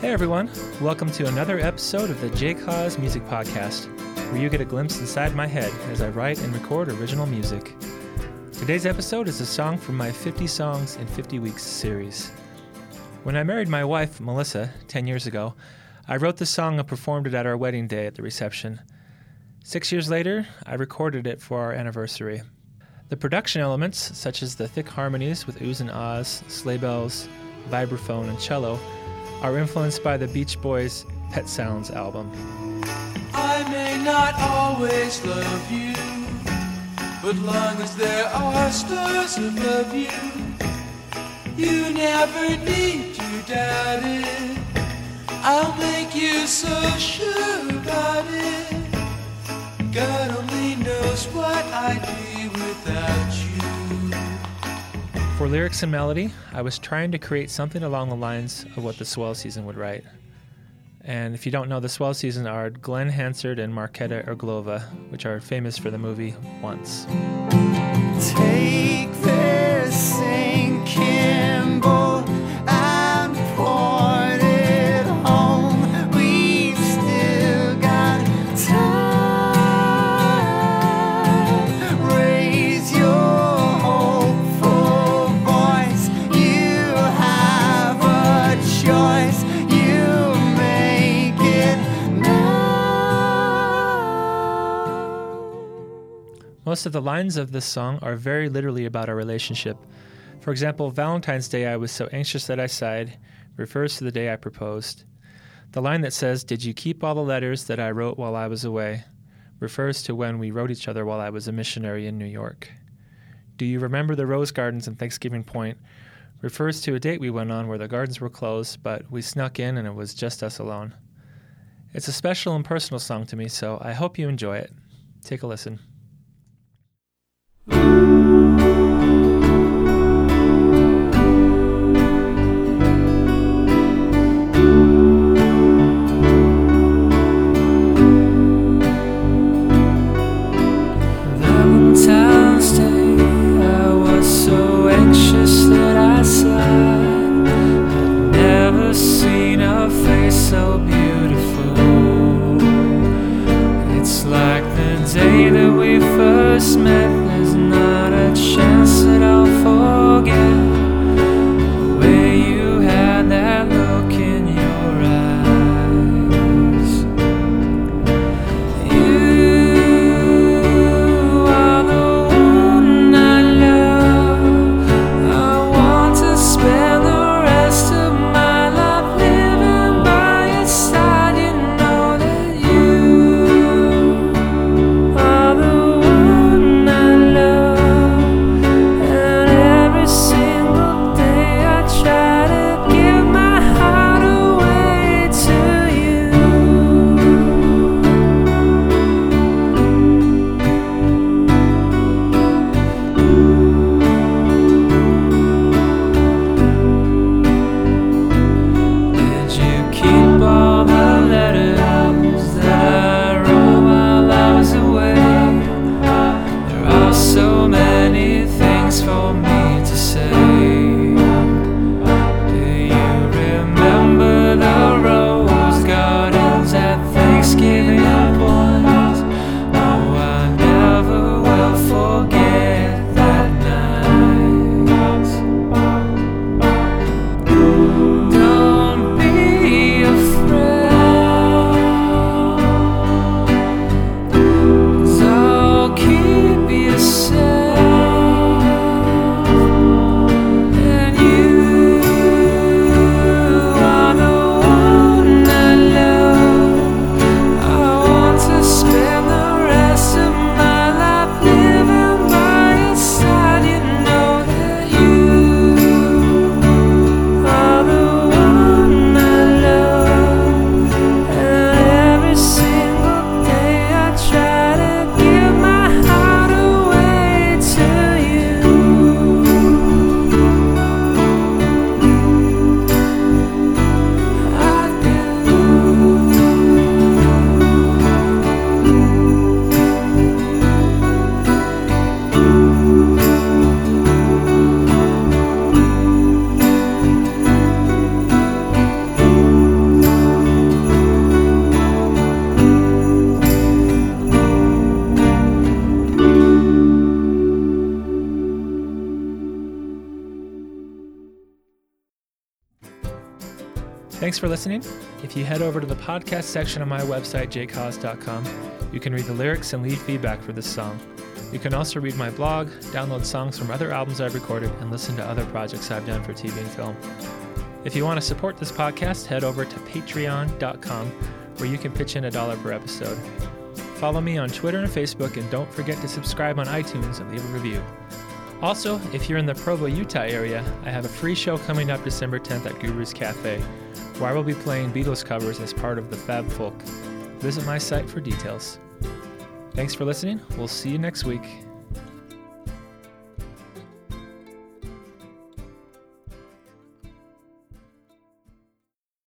Hey everyone, welcome to another episode of the J Cause Music Podcast, where you get a glimpse inside my head as I write and record original music. Today's episode is a song from my 50 Songs in 50 Weeks series. When I married my wife, Melissa, 10 years ago, I wrote the song and performed it at our wedding day at the reception. Six years later, I recorded it for our anniversary. The production elements, such as the thick harmonies with oohs and ahs, sleigh bells, vibraphone, and cello, are influenced by the Beach Boys' Pet Sounds album. I may not always love you, but long as there are stars above you, you never need to doubt it. I'll make you so sure For lyrics and melody, I was trying to create something along the lines of what the Swell Season would write. And if you don't know, the Swell Season are Glen Hansard and Markéta Irglová, which are famous for the movie Once. Take Most of the lines of this song are very literally about our relationship. For example, Valentine's Day, I was so anxious that I sighed, refers to the day I proposed. The line that says, Did you keep all the letters that I wrote while I was away? refers to when we wrote each other while I was a missionary in New York. Do you remember the rose gardens in Thanksgiving Point? refers to a date we went on where the gardens were closed, but we snuck in and it was just us alone. It's a special and personal song to me, so I hope you enjoy it. Take a listen. It's Thanks for listening. If you head over to the podcast section of my website, jcause.com, you can read the lyrics and leave feedback for this song. You can also read my blog, download songs from other albums I've recorded, and listen to other projects I've done for TV and film. If you want to support this podcast, head over to patreon.com where you can pitch in a dollar per episode. Follow me on Twitter and Facebook, and don't forget to subscribe on iTunes and leave a review. Also, if you're in the Provo, Utah area, I have a free show coming up December 10th at Guru's Cafe, where I will be playing Beatles covers as part of the Fab Folk. Visit my site for details. Thanks for listening. We'll see you next week.